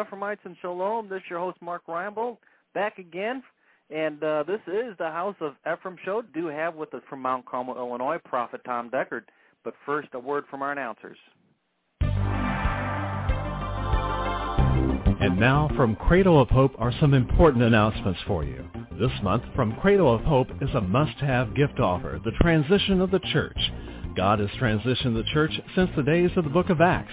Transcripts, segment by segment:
Ephraimites and Shalom. This is your host Mark Reinbold back again, and uh, this is the House of Ephraim show. Do have with us from Mount Carmel, Illinois, Prophet Tom Deckard. But first, a word from our announcers. And now from Cradle of Hope are some important announcements for you. This month, from Cradle of Hope is a must-have gift offer, the transition of the church. God has transitioned the church since the days of the book of Acts.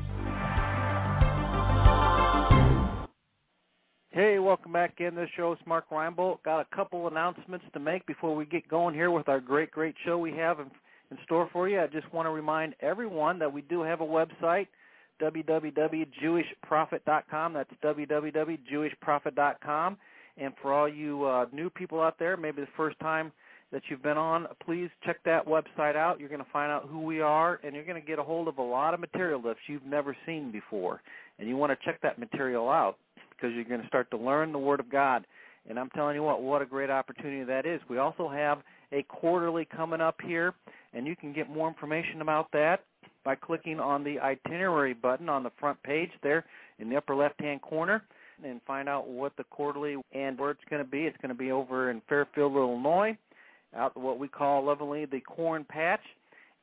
Welcome back in. This show is Mark Reinbold. Got a couple announcements to make before we get going here with our great, great show we have in, in store for you. I just want to remind everyone that we do have a website, www.jewishprophet.com. That's www.jewishprophet.com. And for all you uh, new people out there, maybe the first time that you've been on, please check that website out. You're going to find out who we are, and you're going to get a hold of a lot of material that you've never seen before. And you want to check that material out because you're going to start to learn the Word of God. And I'm telling you what, what a great opportunity that is. We also have a quarterly coming up here, and you can get more information about that by clicking on the itinerary button on the front page there in the upper left-hand corner and find out what the quarterly and where it's going to be. It's going to be over in Fairfield, Illinois, out what we call lovingly the corn patch.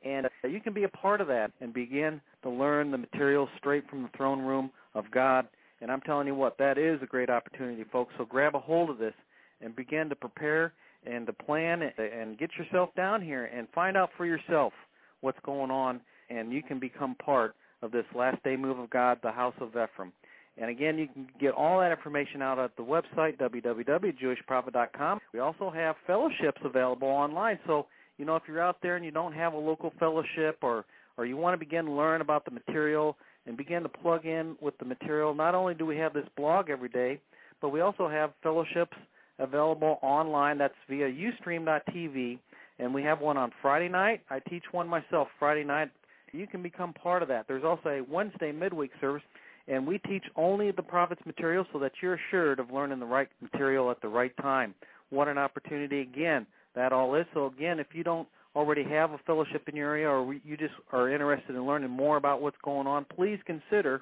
And uh, you can be a part of that and begin to learn the material straight from the throne room of God and I'm telling you what, that is a great opportunity, folks. So grab a hold of this and begin to prepare and to plan and get yourself down here and find out for yourself what's going on, and you can become part of this last day move of God, the House of Ephraim. And again, you can get all that information out at the website, www.jewishprophet.com. We also have fellowships available online. So, you know, if you're out there and you don't have a local fellowship or, or you want to begin to learn about the material and begin to plug in with the material. Not only do we have this blog every day, but we also have fellowships available online. That's via ustream.tv, and we have one on Friday night. I teach one myself Friday night. You can become part of that. There's also a Wednesday midweek service, and we teach only the prophet's material so that you're assured of learning the right material at the right time. What an opportunity again that all is. So again, if you don't already have a fellowship in your area or you just are interested in learning more about what's going on, please consider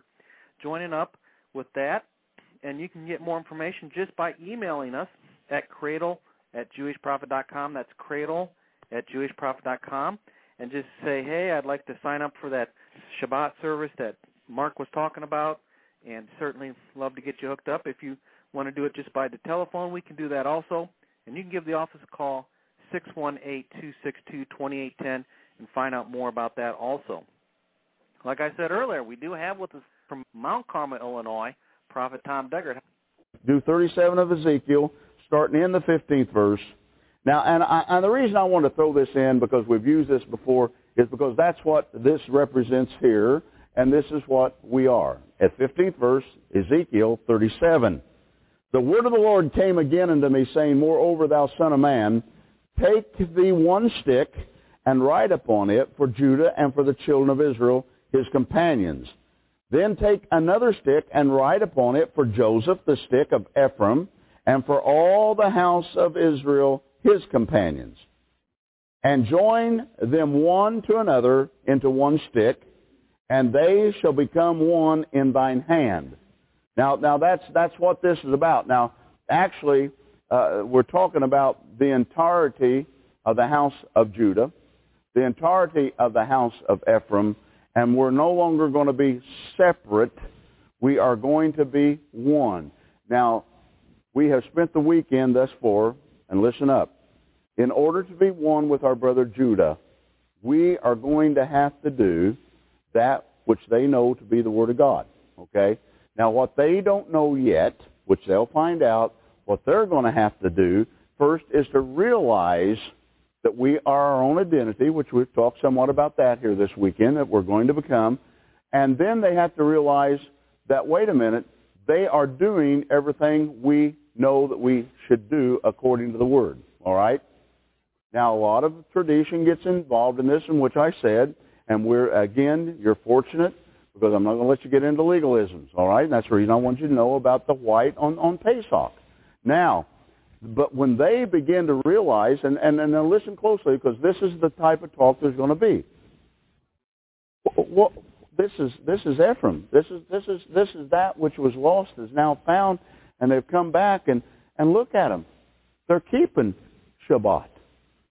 joining up with that. And you can get more information just by emailing us at cradle at jewishprophet.com. That's cradle at jewishprophet.com. And just say, hey, I'd like to sign up for that Shabbat service that Mark was talking about, and certainly love to get you hooked up. If you want to do it just by the telephone, we can do that also. And you can give the office a call 618-262-2810 and find out more about that also. Like I said earlier, we do have with us from Mount Carmel, Illinois, Prophet Tom Deckard. Do 37 of Ezekiel, starting in the 15th verse. Now, and, I, and the reason I want to throw this in, because we've used this before, is because that's what this represents here, and this is what we are. At 15th verse, Ezekiel 37. The word of the Lord came again unto me, saying, Moreover, thou son of man, Take thee one stick and write upon it for Judah and for the children of Israel, his companions. Then take another stick and write upon it for Joseph the stick of Ephraim, and for all the house of Israel his companions. And join them one to another into one stick, and they shall become one in thine hand. Now, now that's that's what this is about. Now, actually, uh, we're talking about the entirety of the house of Judah, the entirety of the house of Ephraim, and we're no longer going to be separate. We are going to be one. Now, we have spent the weekend thus far, and listen up. In order to be one with our brother Judah, we are going to have to do that which they know to be the Word of God. Okay? Now, what they don't know yet, which they'll find out, what they're going to have to do first is to realize that we are our own identity, which we've talked somewhat about that here this weekend, that we're going to become. And then they have to realize that, wait a minute, they are doing everything we know that we should do according to the Word. All right? Now, a lot of tradition gets involved in this, in which I said, and we're, again, you're fortunate because I'm not going to let you get into legalisms, all right? And that's the reason I want you to know about the white on, on Pesach. Now, but when they begin to realize, and, and, and now listen closely because this is the type of talk there's going to be. Well, this is this is Ephraim. This is this is this is that which was lost is now found, and they've come back and and look at them. They're keeping Shabbat.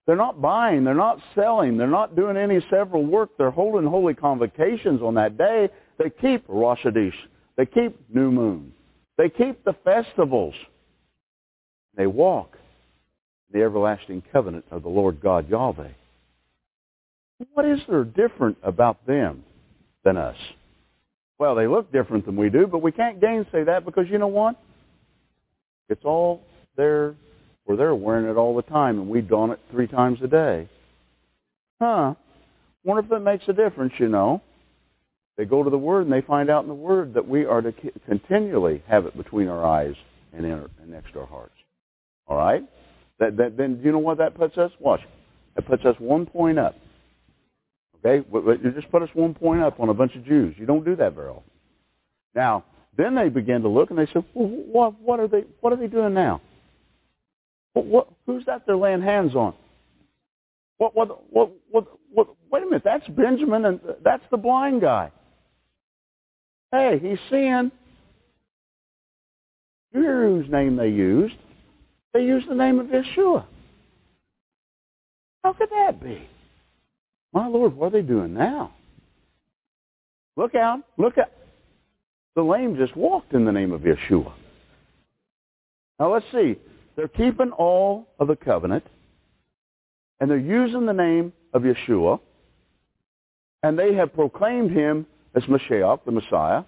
They're not buying. They're not selling. They're not doing any several work. They're holding holy convocations on that day. They keep Rosh Hashanah. They keep New Moon. They keep the festivals. They walk in the everlasting covenant of the Lord God Yahweh. What is there different about them than us? Well, they look different than we do, but we can't gainsay that because you know what? It's all there where they're wearing it all the time, and we don it three times a day. Huh. Wonder if that makes a difference, you know. They go to the Word and they find out in the Word that we are to continually have it between our eyes and, and next to our hearts. All right? That, that, then you know what that puts us? Watch. That puts us one point up. Okay? You just put us one point up on a bunch of Jews. You don't do that very often. Now, then they begin to look and they say, well, what, what are they what are they doing now? What, what, who's that they're laying hands on? What, what, what, what, what, wait a minute, that's Benjamin and that's the blind guy. Hey, he's seeing. You hear whose name they used? They used the name of Yeshua. How could that be? My Lord, what are they doing now? Look out. Look out. The lame just walked in the name of Yeshua. Now let's see. They're keeping all of the covenant, and they're using the name of Yeshua, and they have proclaimed him as Mashiach, the Messiah,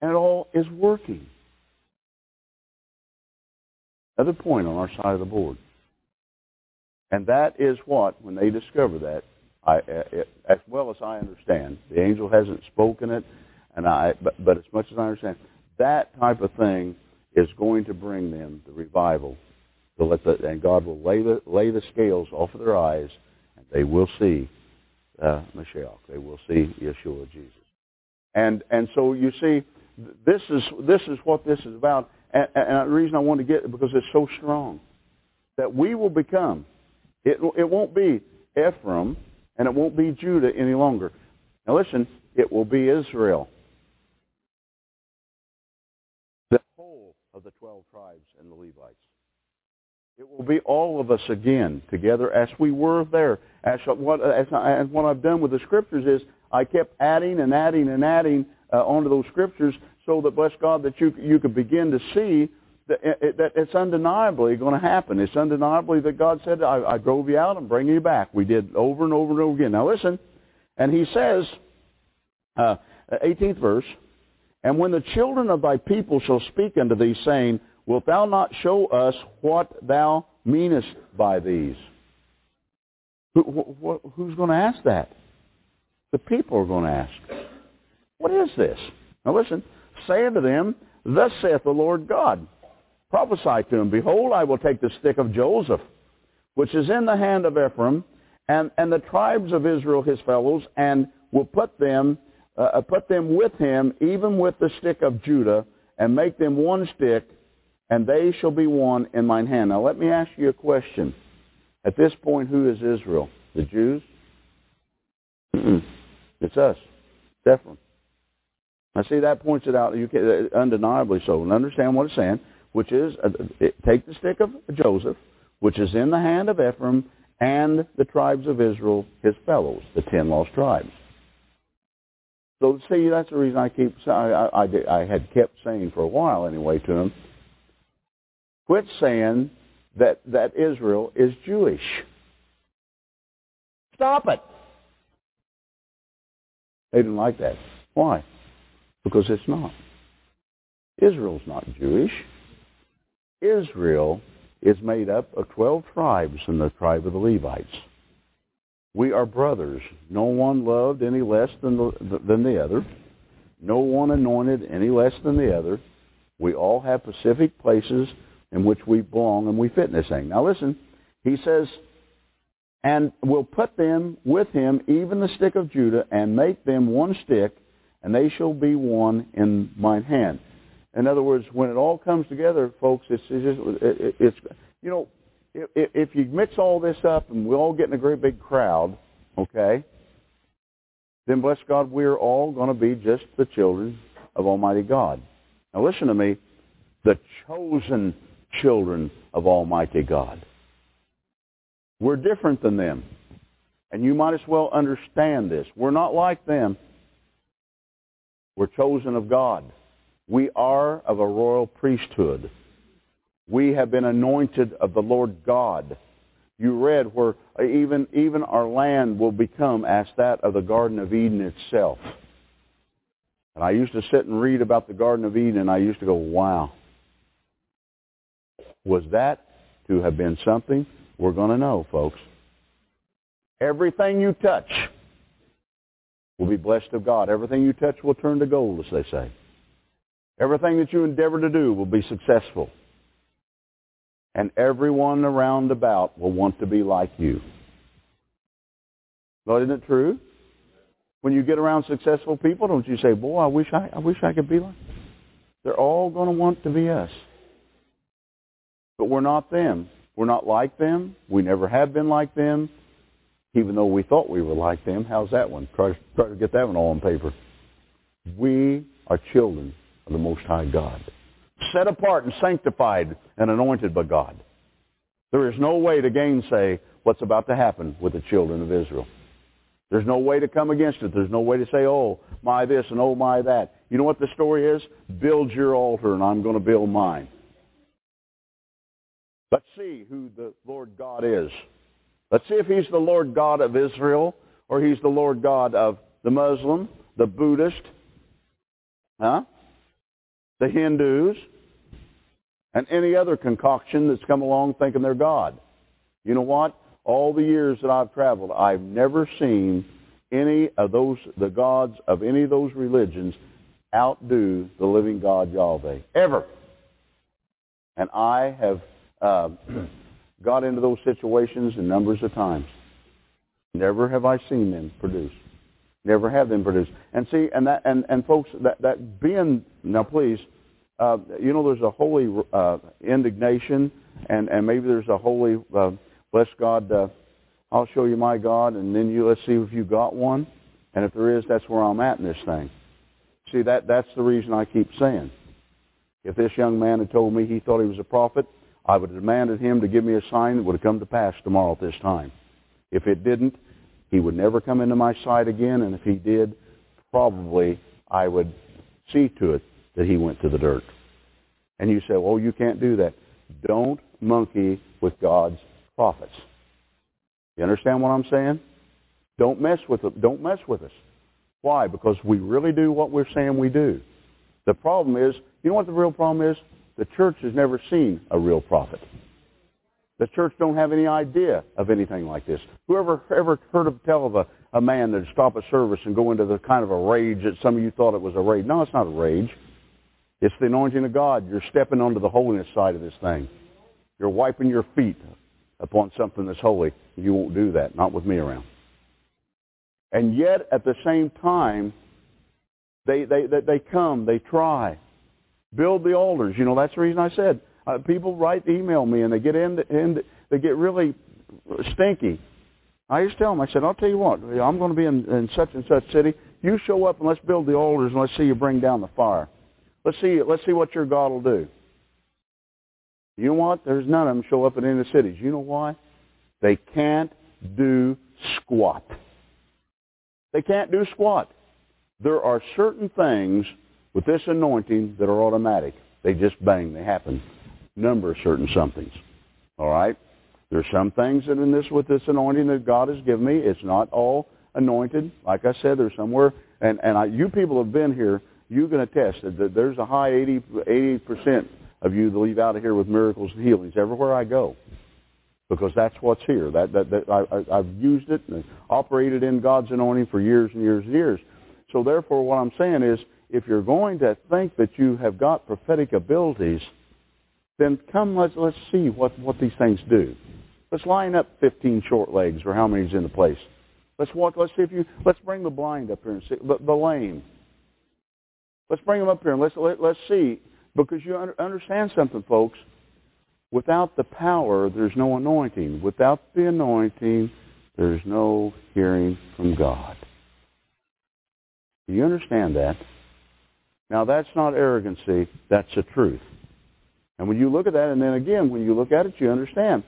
and it all is working. Another point on our side of the board. And that is what, when they discover that, I, as well as I understand, the angel hasn't spoken it, and I, but, but as much as I understand, that type of thing is going to bring them the revival. To let the, and God will lay the, lay the scales off of their eyes, and they will see uh, Mashiach. They will see Yeshua Jesus. And and so you see, this is this is what this is about. And, and the reason I want to get it because it's so strong that we will become. It it won't be Ephraim and it won't be Judah any longer. Now listen, it will be Israel. The whole of the 12 tribes and the Levites. It will be all of us again together as we were there. As what, as, as what I've done with the scriptures is I kept adding and adding and adding uh, onto those scriptures so that, bless God, that you, you could begin to see that, it, that it's undeniably going to happen. It's undeniably that God said, I, I drove you out and bring you back. We did over and over and over again. Now listen, and he says, uh, 18th verse, And when the children of thy people shall speak unto thee, saying, Wilt thou not show us what thou meanest by these? Who, wh- who's going to ask that? The people are going to ask. What is this? Now listen, say unto them, Thus saith the Lord God. Prophesy to them, Behold, I will take the stick of Joseph, which is in the hand of Ephraim, and, and the tribes of Israel his fellows, and will put them uh, put them with him, even with the stick of Judah, and make them one stick, and they shall be one in mine hand. Now let me ask you a question. At this point, who is Israel? The Jews? It's us. Definitely. I see that points it out. You can, uh, undeniably so. And understand what it's saying, which is uh, it, take the stick of Joseph, which is in the hand of Ephraim and the tribes of Israel, his fellows, the ten lost tribes. So see, that's the reason I keep I, I, I, I had kept saying for a while anyway to him, quit saying that that Israel is Jewish. Stop it. They didn't like that. Why? Because it's not. Israel's not Jewish. Israel is made up of 12 tribes and the tribe of the Levites. We are brothers. No one loved any less than the, than the other. No one anointed any less than the other. We all have specific places in which we belong and we fit in this thing. Now listen, he says, and will put them with him, even the stick of Judah, and make them one stick, and they shall be one in mine hand. In other words, when it all comes together, folks, it's, it's just it, it's you know, if, if you mix all this up and we all get in a great big crowd, okay, then bless God, we're all going to be just the children of Almighty God. Now listen to me, the chosen children of Almighty God. We're different than them. And you might as well understand this. We're not like them. We're chosen of God. We are of a royal priesthood. We have been anointed of the Lord God. You read where even, even our land will become as that of the Garden of Eden itself. And I used to sit and read about the Garden of Eden, and I used to go, wow. Was that to have been something? We're going to know, folks. Everything you touch will be blessed of God. Everything you touch will turn to gold, as they say. Everything that you endeavor to do will be successful. And everyone around about will want to be like you. Well, isn't it true? When you get around successful people, don't you say, boy, I wish I, I wish I could be like They're all going to want to be us. But we're not them. We're not like them. We never have been like them, even though we thought we were like them. How's that one? Try to, try to get that one all on paper. We are children of the Most High God, set apart and sanctified and anointed by God. There is no way to gainsay what's about to happen with the children of Israel. There's no way to come against it. There's no way to say, oh, my this and oh, my that. You know what the story is? Build your altar and I'm going to build mine. Let's see who the Lord God is. Let's see if he's the Lord God of Israel or he's the Lord God of the Muslim, the Buddhist, huh? the Hindus, and any other concoction that's come along thinking they're God. You know what? All the years that I've traveled, I've never seen any of those, the gods of any of those religions outdo the living God Yahweh. Ever. And I have uh, got into those situations in numbers of times. Never have I seen them produce. Never have them produce. And see, and that, and, and folks, that, that being, now please, uh, you know, there's a holy uh, indignation, and, and maybe there's a holy, uh, bless God, uh, I'll show you my God, and then you let's see if you got one. And if there is, that's where I'm at in this thing. See, that that's the reason I keep saying. If this young man had told me he thought he was a prophet, I would have demanded him to give me a sign that would have come to pass tomorrow at this time. If it didn't, he would never come into my sight again, and if he did, probably I would see to it that he went to the dirt. And you say, oh, you can't do that. Don't monkey with God's prophets. You understand what I'm saying? Don't mess with it. Don't mess with us. Why? Because we really do what we're saying we do. The problem is, you know what the real problem is? The church has never seen a real prophet. The church don't have any idea of anything like this. Whoever ever heard of tell of a, a man that'd stop a service and go into the kind of a rage that some of you thought it was a rage? No, it's not a rage. It's the anointing of God. You're stepping onto the holiness side of this thing. You're wiping your feet upon something that's holy. You won't do that, not with me around. And yet, at the same time, They, they, they, they come, they try. Build the altars. You know, that's the reason I said. Uh, people write, email me, and they get in, in, they get really stinky. I just tell them, I said, I'll tell you what, I'm going to be in, in such and such city. You show up and let's build the altars and let's see you bring down the fire. Let's see, let's see what your God will do. You know what? There's none of them show up in any of the cities. You know why? They can't do squat. They can't do squat. There are certain things with this anointing that are automatic. They just bang, they happen. Number of certain somethings. All right? There's some things that in this with this anointing that God has given me. It's not all anointed. Like I said, there's somewhere, and and I, you people have been here. You can attest that there's a high 80 percent of you that leave out of here with miracles and healings everywhere I go, because that's what's here. That that, that I, I've used it and operated in God's anointing for years and years and years. So therefore, what I'm saying is, if you're going to think that you have got prophetic abilities, then come let's let's see what what these things do. Let's line up 15 short legs or how many's in the place. Let's walk. Let's see if you. Let's bring the blind up here and see the, the lame. Let's bring them up here and let's let, let's see because you under, understand something, folks. Without the power, there's no anointing. Without the anointing, there's no hearing from God. Do you understand that? Now that's not arrogancy. That's the truth. And when you look at that, and then again, when you look at it, you understand.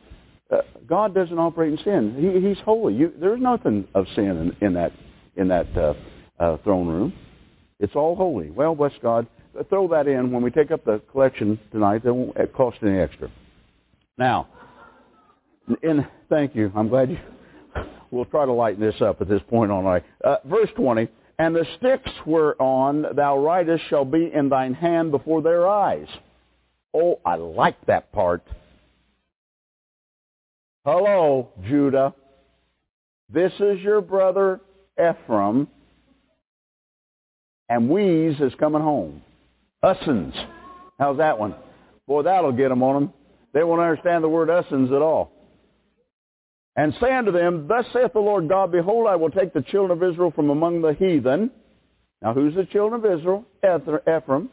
Uh, God doesn't operate in sin. He, he's holy. You, there's nothing of sin in, in that in that uh, uh, throne room. It's all holy. Well, bless God. Throw that in when we take up the collection tonight. That won't cost any extra. Now, in thank you. I'm glad you. We'll try to lighten this up at this point on. Uh, verse 20. And the sticks whereon thou writest shall be in thine hand before their eyes. Oh, I like that part. Hello, Judah. This is your brother Ephraim, and Wees is coming home. Ussens. How's that one? Boy, that'll get them on them. They won't understand the word Ussens at all. And say unto them, Thus saith the Lord God, Behold, I will take the children of Israel from among the heathen. Now, who's the children of Israel? Ephraim.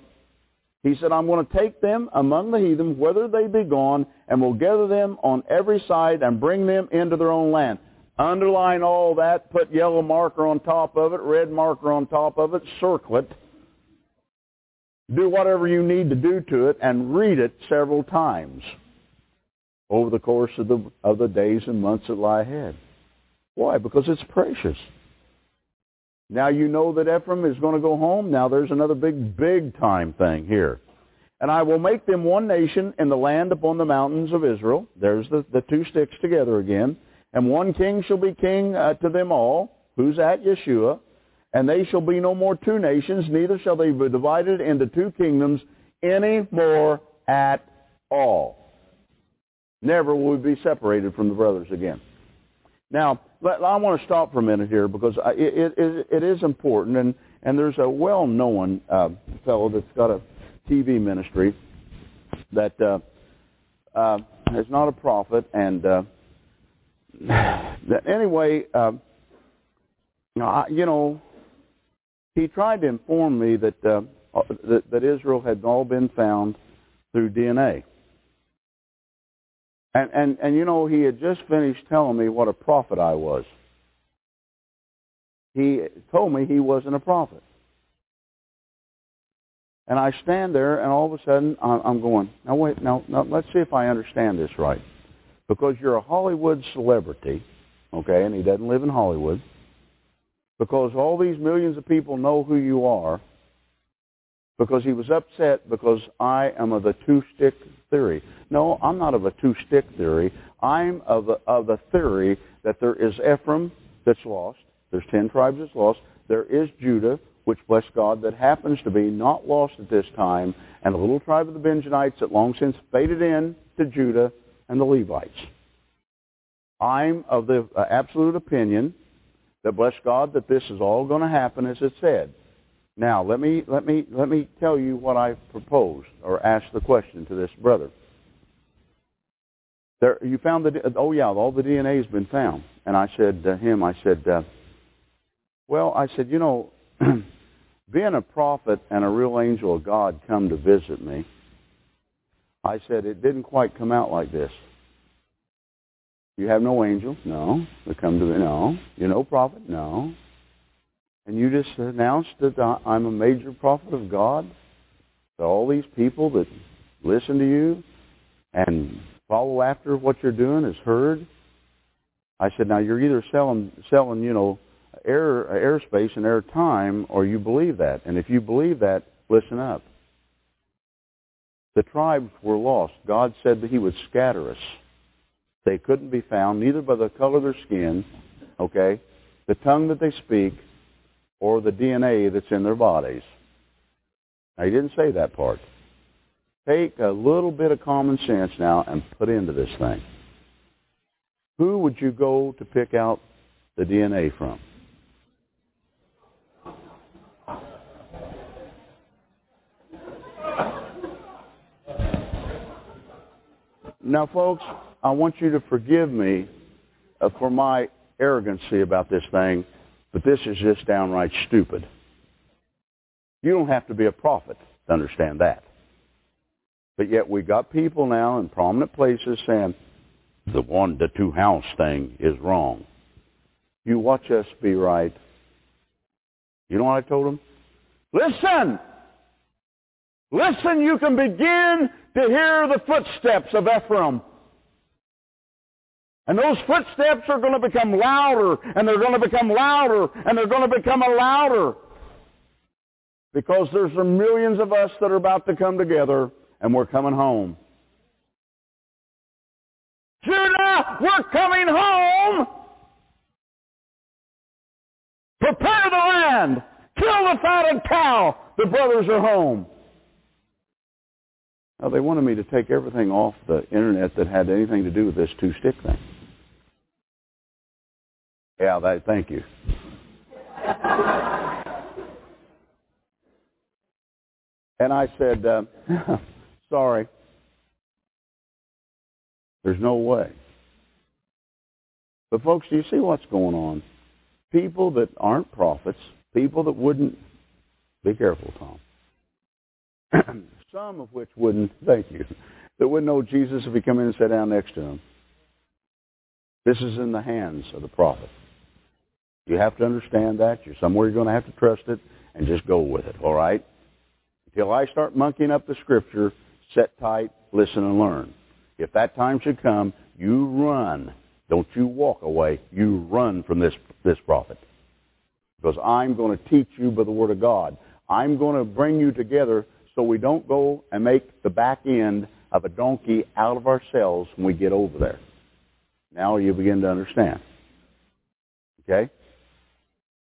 He said, I'm going to take them among the heathen, whether they be gone, and will gather them on every side and bring them into their own land. Underline all that, put yellow marker on top of it, red marker on top of it, circle it. Do whatever you need to do to it and read it several times over the course of the, of the days and months that lie ahead. Why? Because it's precious. Now you know that Ephraim is going to go home. Now there's another big, big time thing here. And I will make them one nation in the land upon the mountains of Israel. There's the, the two sticks together again. And one king shall be king uh, to them all. Who's at Yeshua? And they shall be no more two nations, neither shall they be divided into two kingdoms any more at all. Never will we be separated from the brothers again. Now, I want to stop for a minute here because it, it, it is important, and, and there's a well-known uh, fellow that's got a TV ministry that uh, uh, is not a prophet, and uh, anyway, uh, you know, he tried to inform me that, uh, that that Israel had all been found through DNA. And, and, and you know, he had just finished telling me what a prophet I was. He told me he wasn't a prophet. And I stand there, and all of a sudden, I'm going, now wait, now, now let's see if I understand this right. Because you're a Hollywood celebrity, okay, and he doesn't live in Hollywood. Because all these millions of people know who you are. Because he was upset because I am of the two-stick theory. No, I'm not of a two-stick theory. I'm of the, of the theory that there is Ephraim that's lost. There's ten tribes that's lost. There is Judah, which, bless God, that happens to be not lost at this time, and the little tribe of the Benjamites that long since faded in to Judah and the Levites. I'm of the uh, absolute opinion that, bless God, that this is all going to happen as it said. Now, let me, let me, let me tell you what I proposed or asked the question to this brother. There, you found the, oh yeah, all the DNA has been found. And I said to him, I said, uh, well, I said, you know, being a prophet and a real angel of God come to visit me, I said it didn't quite come out like this. You have no angel? No. They come to me? No. You're no prophet? No. And you just announced that I'm a major prophet of God to all these people that listen to you and follow after what you're doing is heard. I said, now you're either selling, selling, you know, air, airspace and air time, or you believe that. And if you believe that, listen up. The tribes were lost. God said that he would scatter us. They couldn't be found, neither by the color of their skin, okay, the tongue that they speak, or the DNA that's in their bodies. Now, he didn't say that part. Take a little bit of common sense now and put into this thing. Who would you go to pick out the DNA from? Now, folks, I want you to forgive me uh, for my arrogancy about this thing, but this is just downright stupid. You don't have to be a prophet to understand that. But yet we got people now in prominent places saying the one to two house thing is wrong. You watch us be right. You know what I told them? Listen! Listen, you can begin to hear the footsteps of Ephraim. And those footsteps are going to become louder, and they're going to become louder, and they're going to become louder. Because there's millions of us that are about to come together, and we're coming home. Judah, we're coming home! Prepare the land! Kill the fatted cow! The brothers are home. Now, they wanted me to take everything off the internet that had anything to do with this two-stick thing. Yeah, that, thank you. and I said, uh, sorry. There's no way. But folks, do you see what's going on? People that aren't prophets, people that wouldn't, be careful, Tom. Some of which wouldn't, thank you, that wouldn't know Jesus if he come in and sat down next to him. This is in the hands of the prophet. You have to understand that. You're somewhere you're going to have to trust it and just go with it, all right? Until I start monkeying up the scripture, set tight, listen and learn. If that time should come, you run. Don't you walk away. You run from this, this prophet. Because I'm going to teach you by the Word of God. I'm going to bring you together so we don't go and make the back end of a donkey out of ourselves when we get over there. Now you begin to understand. Okay?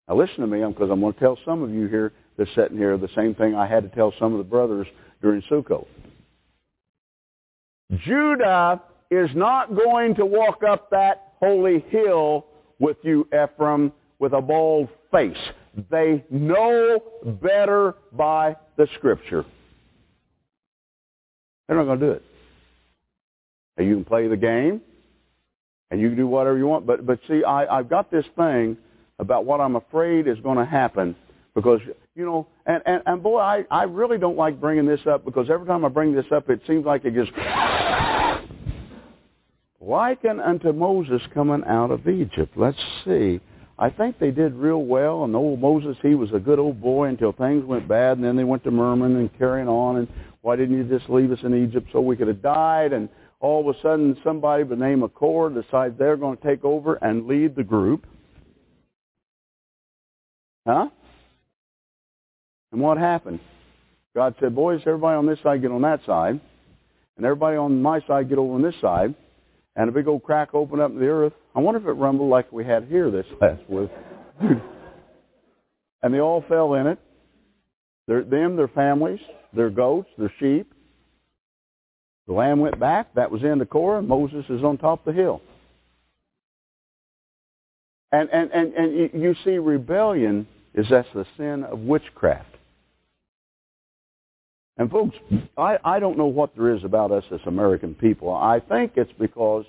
Now listen to me, because I'm going to tell some of you here that's sitting here the same thing I had to tell some of the brothers during Sukkot. Judah is not going to walk up that holy hill with you, Ephraim, with a bald face. They know better by the Scripture. They're not going to do it. And you can play the game, and you can do whatever you want. But but see, I, I've got this thing about what I'm afraid is going to happen because you know, and and, and boy, I I really don't like bringing this up because every time I bring this up, it seems like it just liken unto Moses coming out of Egypt. Let's see. I think they did real well, and old Moses, he was a good old boy until things went bad, and then they went to murmuring and carrying on, and why didn't you just leave us in Egypt so we could have died? And all of a sudden, somebody by the name of Korah decides they're going to take over and lead the group. Huh? And what happened? God said, boys, everybody on this side get on that side, and everybody on my side get over on this side and a big old crack opened up in the earth. I wonder if it rumbled like we had here this last week. and they all fell in it. Them, their families, their goats, their sheep. The lamb went back. That was in the Korah. Moses is on top of the hill. And, and, and, and you see rebellion is that's the sin of witchcraft. And folks, I, I don't know what there is about us as American people. I think it's because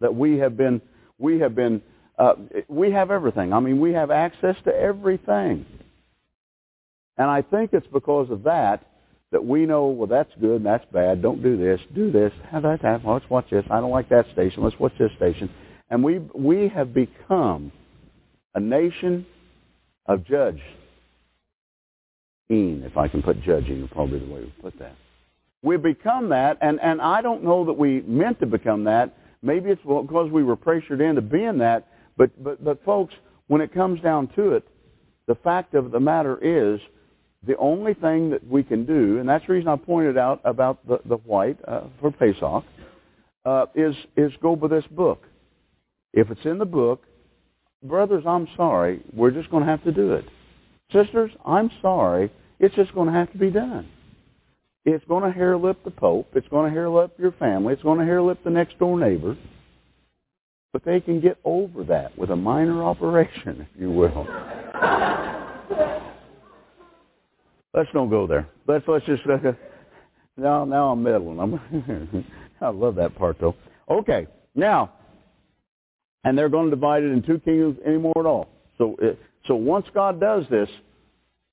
that we have been, we have been, uh, we have everything. I mean, we have access to everything. And I think it's because of that that we know, well, that's good that's bad. Don't do this. Do this. How that happen? Let's watch this. I don't like that station. Let's watch this station. And we we have become a nation of judge. If I can put judging, probably the way we put that. We've become that, and, and I don't know that we meant to become that. Maybe it's because we were pressured into being that. But, but, but folks, when it comes down to it, the fact of the matter is the only thing that we can do, and that's the reason I pointed out about the, the white uh, for Pesach, uh, is, is go by this book. If it's in the book, brothers, I'm sorry, we're just going to have to do it. Sisters, I'm sorry, it's just going to have to be done. It's going to hair lip the Pope. It's going to hair lip your family. It's going to hair lip the next door neighbor. But they can get over that with a minor operation, if you will. let's don't go there. Let's let's just uh, now now I'm meddling. I'm I love that part though. Okay, now, and they're going to divide it in two kingdoms anymore at all. So so once God does this,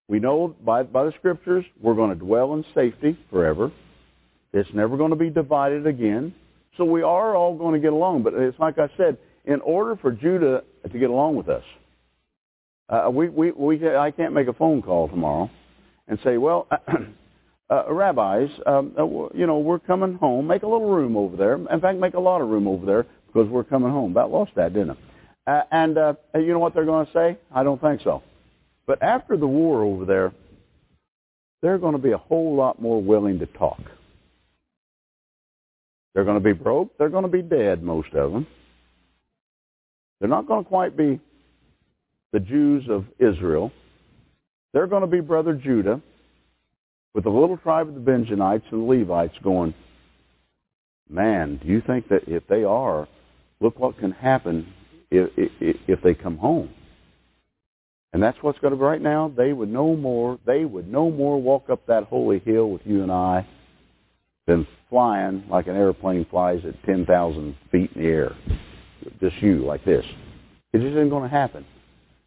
we know by, by the scriptures we're going to dwell in safety forever. It's never going to be divided again. So we are all going to get along. But it's like I said, in order for Judah to get along with us, uh, we, we, we, I can't make a phone call tomorrow and say, well, uh, rabbis, um, uh, you know, we're coming home. Make a little room over there. In fact, make a lot of room over there because we're coming home. About lost that, didn't it? Uh, and uh, you know what they're going to say? I don't think so. But after the war over there, they're going to be a whole lot more willing to talk. They're going to be broke. They're going to be dead, most of them. They're not going to quite be the Jews of Israel. They're going to be brother Judah with the little tribe of the Benjamites and Levites going, man, do you think that if they are, look what can happen if, if, they come home? And that's what's going to be right now. They would no more, they would no more walk up that holy hill with you and I than flying like an airplane flies at 10,000 feet in the air. Just you, like this. It just isn't going to happen.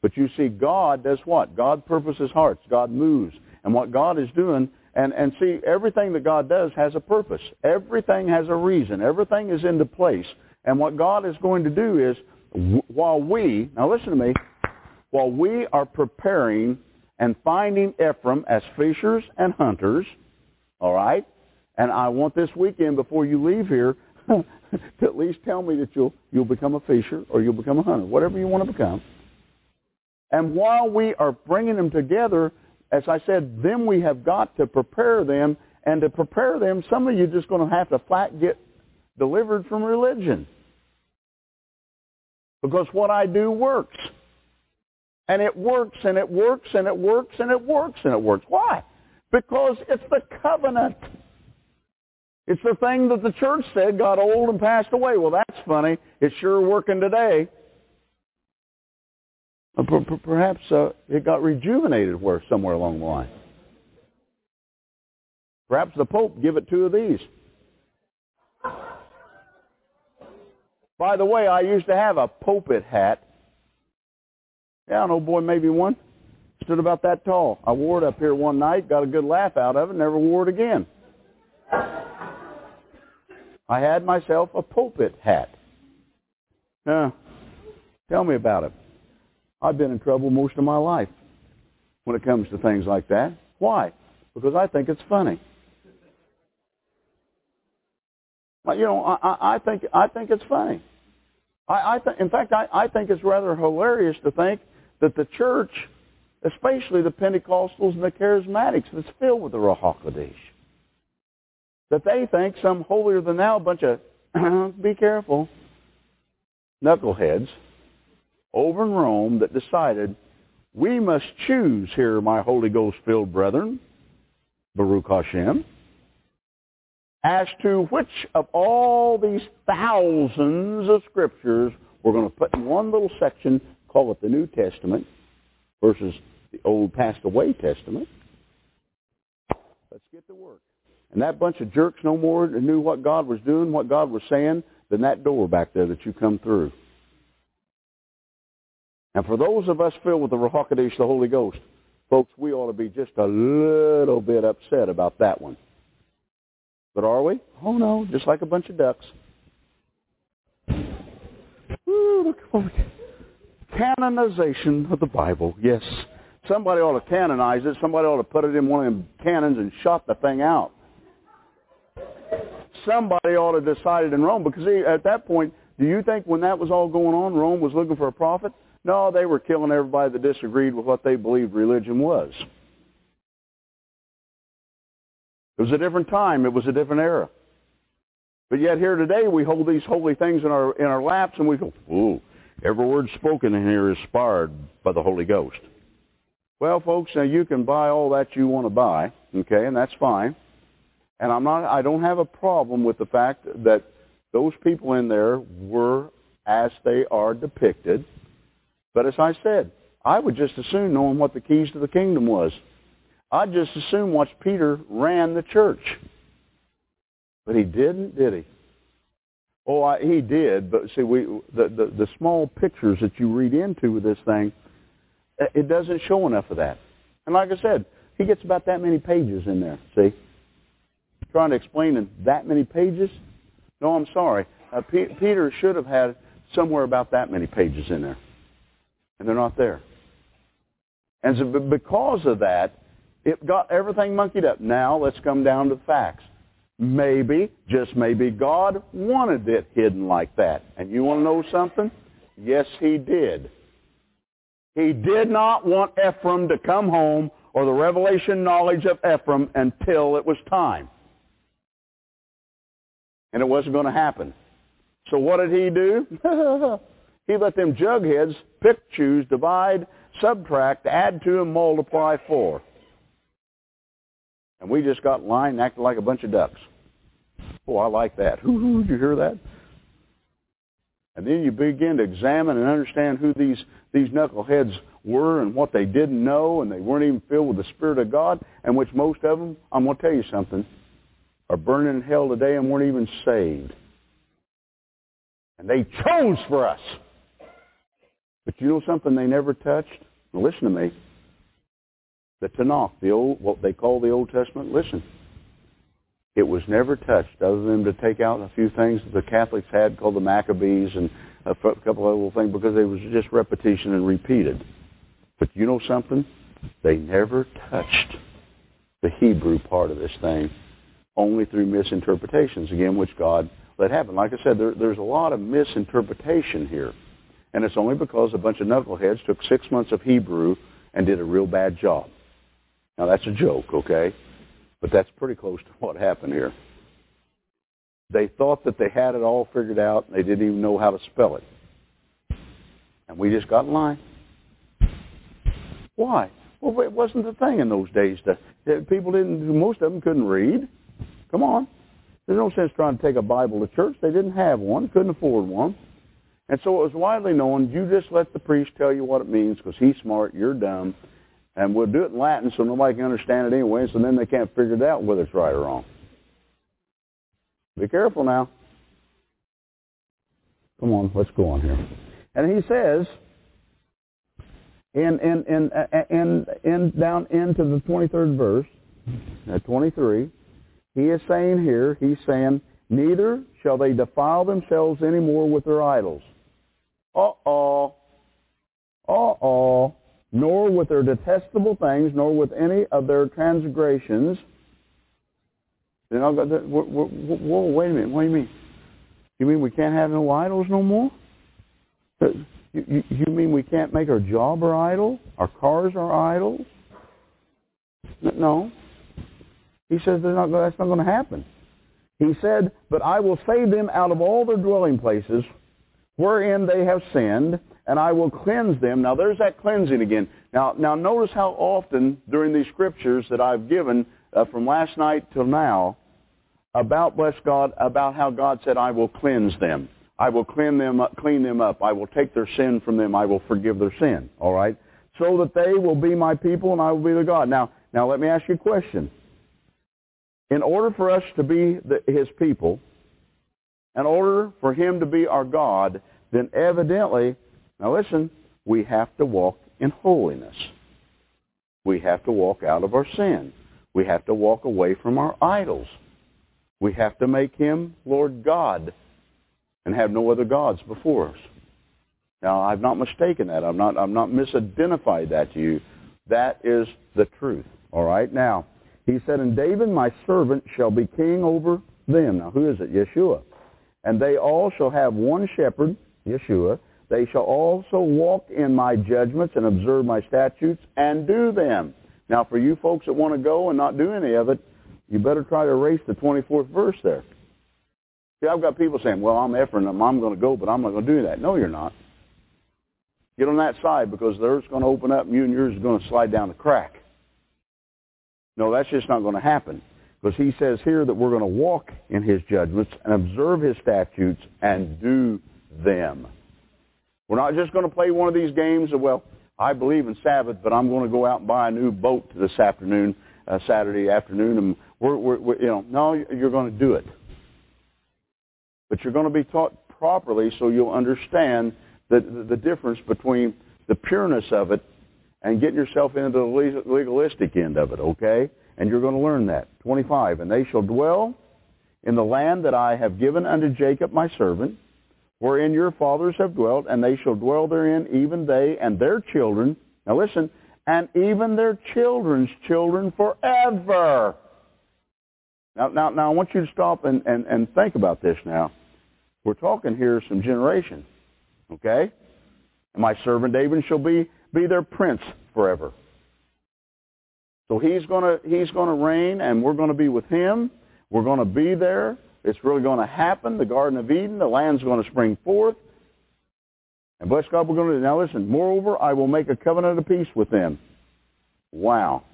But you see, God does what? God purposes hearts. God moves. And what God is doing, and, and see, everything that God does has a purpose. Everything has a reason. Everything is into place. And what God is going to do is, while we, now listen to me, while we are preparing and finding Ephraim as fishers and hunters, all right? And I want this weekend before you leave here to at least tell me that you'll you'll become a fisher or you'll become a hunter, whatever you want to become. And while we are bringing them together, as I said, then we have got to prepare them, and to prepare them, some of you are just going to have to flat get delivered from religion. Because what I do works. And it works and it works and it works and it works and it works. Why? Because it's the covenant. It's the thing that the church said got old and passed away. Well, that's funny. It's sure working today. Uh, perhaps uh, it got rejuvenated where somewhere along the line. Perhaps the Pope give it two of these. By the way, I used to have a pulpit hat yeah, an old boy, maybe one. Stood about that tall. I wore it up here one night, got a good laugh out of it, never wore it again. I had myself a pulpit hat. Now, tell me about it. I've been in trouble most of my life when it comes to things like that. Why? Because I think it's funny. You know, I, I think I think it's funny. I, I th- in fact, I, I think it's rather hilarious to think that the church, especially the Pentecostals and the Charismatics, that's filled with the Ruach that they think some holier than thou bunch of, be careful, knuckleheads over in Rome that decided, we must choose here, my Holy Ghost-filled brethren, Baruch Hashem, as to which of all these thousands of scriptures we're going to put in one little section call it the New Testament versus the old passed away Testament. Let's get to work. And that bunch of jerks no more knew what God was doing, what God was saying, than that door back there that you come through. And for those of us filled with the Ruach the Holy Ghost, Folks, we ought to be just a little bit upset about that one. But are we? Oh no, just like a bunch of ducks. Ooh, look forward. Canonization of the Bible. Yes. Somebody ought to canonize it. Somebody ought to put it in one of them cannons and shot the thing out. Somebody ought to decide it in Rome because at that point, do you think when that was all going on, Rome was looking for a prophet? No, they were killing everybody that disagreed with what they believed religion was. It was a different time. It was a different era. But yet here today we hold these holy things in our in our laps and we go, ooh, every word spoken in here is inspired by the Holy Ghost. Well, folks, now you can buy all that you want to buy, okay, and that's fine. And I'm not I don't have a problem with the fact that those people in there were as they are depicted. But as I said, I would just as soon knowing what the keys to the kingdom was. I'd just assume watch Peter ran the church. But he didn't, did he? Oh, I, he did. But see, we the, the the small pictures that you read into with this thing, it doesn't show enough of that. And like I said, he gets about that many pages in there. See, trying to explain in that many pages. No, I'm sorry. Uh, P- Peter should have had somewhere about that many pages in there, and they're not there. And so because of that, it got everything monkeyed up. Now let's come down to the facts. Maybe, just maybe, God wanted it hidden like that. And you want to know something? Yes, He did. He did not want Ephraim to come home or the revelation knowledge of Ephraim until it was time. And it wasn't going to happen. So what did he do? he let them jugheads pick, choose, divide, subtract, add to, and multiply for. And we just got in line and acted like a bunch of ducks. Oh, I like that. Hoo hoo, did you hear that? And then you begin to examine and understand who these, these knuckleheads were and what they didn't know, and they weren't even filled with the Spirit of God, and which most of them, I'm going to tell you something, are burning in hell today and weren't even saved. And they chose for us. But you know something they never touched? Now listen to me the Tanakh, the old what they call the Old Testament. Listen, it was never touched other than to take out a few things that the Catholics had called the Maccabees and a couple of little things because they was just repetition and repeated. But you know something? They never touched the Hebrew part of this thing, only through misinterpretations, again, which God let happen. Like I said, there, there's a lot of misinterpretation here. And it's only because a bunch of knuckleheads took six months of Hebrew and did a real bad job. Now that's a joke, okay? But that's pretty close to what happened here. They thought that they had it all figured out and they didn't even know how to spell it. And we just got in line. Why? Well, it wasn't the thing in those days. To, people didn't, most of them couldn't read. Come on. There's no sense trying to take a Bible to church. They didn't have one, couldn't afford one. And so it was widely known, you just let the priest tell you what it means because he's smart, you're dumb, and we'll do it in Latin so nobody can understand it anyway, so then they can't figure it out whether it's right or wrong. Be careful now. Come on, let's go on here. And he says, in in in in, in down into the 23rd verse, at 23, he is saying here, he's saying, neither shall they defile themselves any more with their idols. Uh-oh. Uh-oh nor with their detestable things, nor with any of their transgressions. Then I'll go, whoa, whoa, whoa, wait a minute, what do you mean? You mean we can't have no idols no more? Uh, you, you, you mean we can't make our job our idol? Our cars our idols? No. He says not, that's not going to happen. He said, But I will save them out of all their dwelling places wherein they have sinned, and I will cleanse them. Now there's that cleansing again. Now, now notice how often during these scriptures that I've given uh, from last night till now about, bless God, about how God said, I will cleanse them. I will clean them up, clean them up. I will take their sin from them. I will forgive their sin. All right? So that they will be my people and I will be their God. Now, now let me ask you a question. In order for us to be the, his people, in order for him to be our God, then evidently now listen, we have to walk in holiness. We have to walk out of our sin. We have to walk away from our idols. We have to make him Lord God and have no other gods before us. Now, I've not mistaken that. I'm not, I'm not misidentified that to you. That is the truth. All right? Now, he said, And David, my servant, shall be king over them. Now, who is it? Yeshua. And they all shall have one shepherd, Yeshua. They shall also walk in my judgments and observe my statutes and do them. Now, for you folks that want to go and not do any of it, you better try to erase the 24th verse there. See, I've got people saying, well, I'm them. I'm going to go, but I'm not going to do that. No, you're not. Get on that side because the earth's going to open up and you and yours are going to slide down the crack. No, that's just not going to happen. Because he says here that we're going to walk in his judgments and observe his statutes and do them. We're not just going to play one of these games of, well, I believe in Sabbath, but I'm going to go out and buy a new boat this afternoon, uh, Saturday afternoon, and we're, we're, we're, you know, no, you're going to do it. But you're going to be taught properly so you'll understand the, the, the difference between the pureness of it and getting yourself into the legalistic end of it, okay? And you're going to learn that. 25, and they shall dwell in the land that I have given unto Jacob my servant, wherein your fathers have dwelt, and they shall dwell therein, even they and their children. Now listen, and even their children's children forever. Now, now, now I want you to stop and, and, and think about this now. We're talking here some generation, okay? And my servant David shall be, be their prince forever. So he's gonna he's gonna reign, and we're gonna be with him. We're gonna be there. It's really going to happen. The Garden of Eden, the land's going to spring forth. And bless God, we're going to now listen. Moreover, I will make a covenant of peace with them. Wow.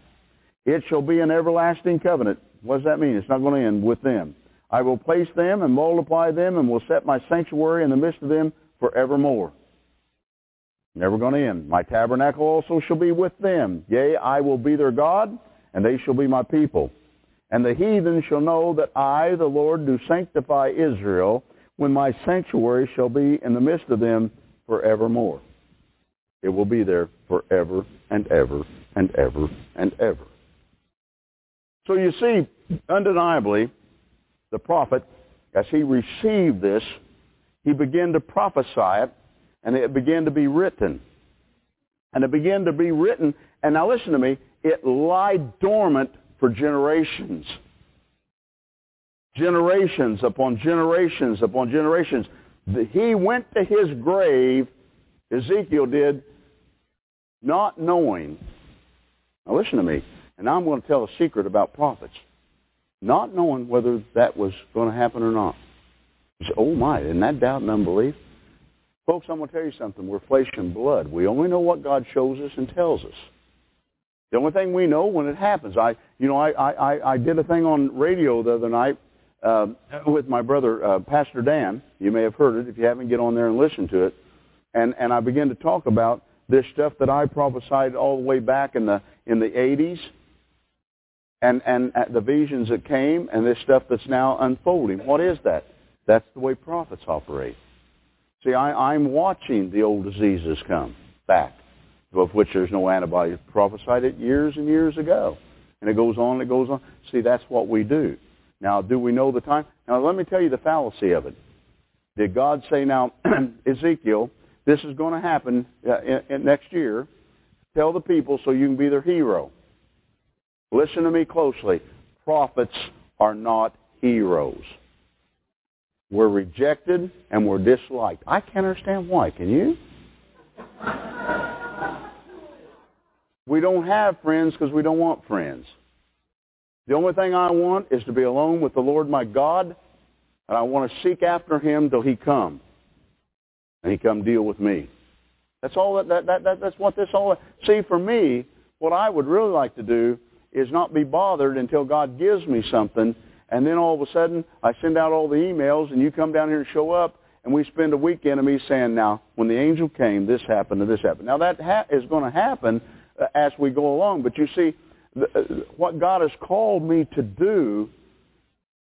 It shall be an everlasting covenant. What does that mean? It's not going to end with them. I will place them and multiply them and will set my sanctuary in the midst of them forevermore. Never going to end. My tabernacle also shall be with them. Yea, I will be their God, and they shall be my people. And the heathen shall know that I, the Lord, do sanctify Israel, when my sanctuary shall be in the midst of them forevermore. It will be there forever and ever and ever and ever. So you see, undeniably, the prophet, as he received this, he began to prophesy it, and it began to be written. And it began to be written, and now listen to me, it lied dormant for generations. Generations upon generations upon generations. He went to his grave, Ezekiel did, not knowing. Now listen to me. And I'm going to tell a secret about prophets. Not knowing whether that was going to happen or not. Oh my, isn't that doubt and unbelief? Folks, I'm going to tell you something. We're flesh and blood. We only know what God shows us and tells us. The only thing we know when it happens, I, you know, I, I, I did a thing on radio the other night uh, with my brother, uh, Pastor Dan. You may have heard it. If you haven't, get on there and listen to it. And and I began to talk about this stuff that I prophesied all the way back in the in the 80s, and and the visions that came, and this stuff that's now unfolding. What is that? That's the way prophets operate. See, I, I'm watching the old diseases come back of which there's no antibodies. Prophesied it years and years ago. And it goes on, it goes on. See, that's what we do. Now, do we know the time? Now, let me tell you the fallacy of it. Did God say, now, Ezekiel, this is going to happen uh, in, in next year. Tell the people so you can be their hero. Listen to me closely. Prophets are not heroes. We're rejected and we're disliked. I can't understand why. Can you? We don't have friends because we don't want friends. The only thing I want is to be alone with the Lord my God, and I want to seek after him till he come. And he come deal with me. That's all that, that, that, that that's what this all see for me, what I would really like to do is not be bothered until God gives me something and then all of a sudden I send out all the emails and you come down here and show up and we spend a weekend of me saying, now, when the angel came, this happened and this happened. Now that ha- is going to happen as we go along. But you see, uh, what God has called me to do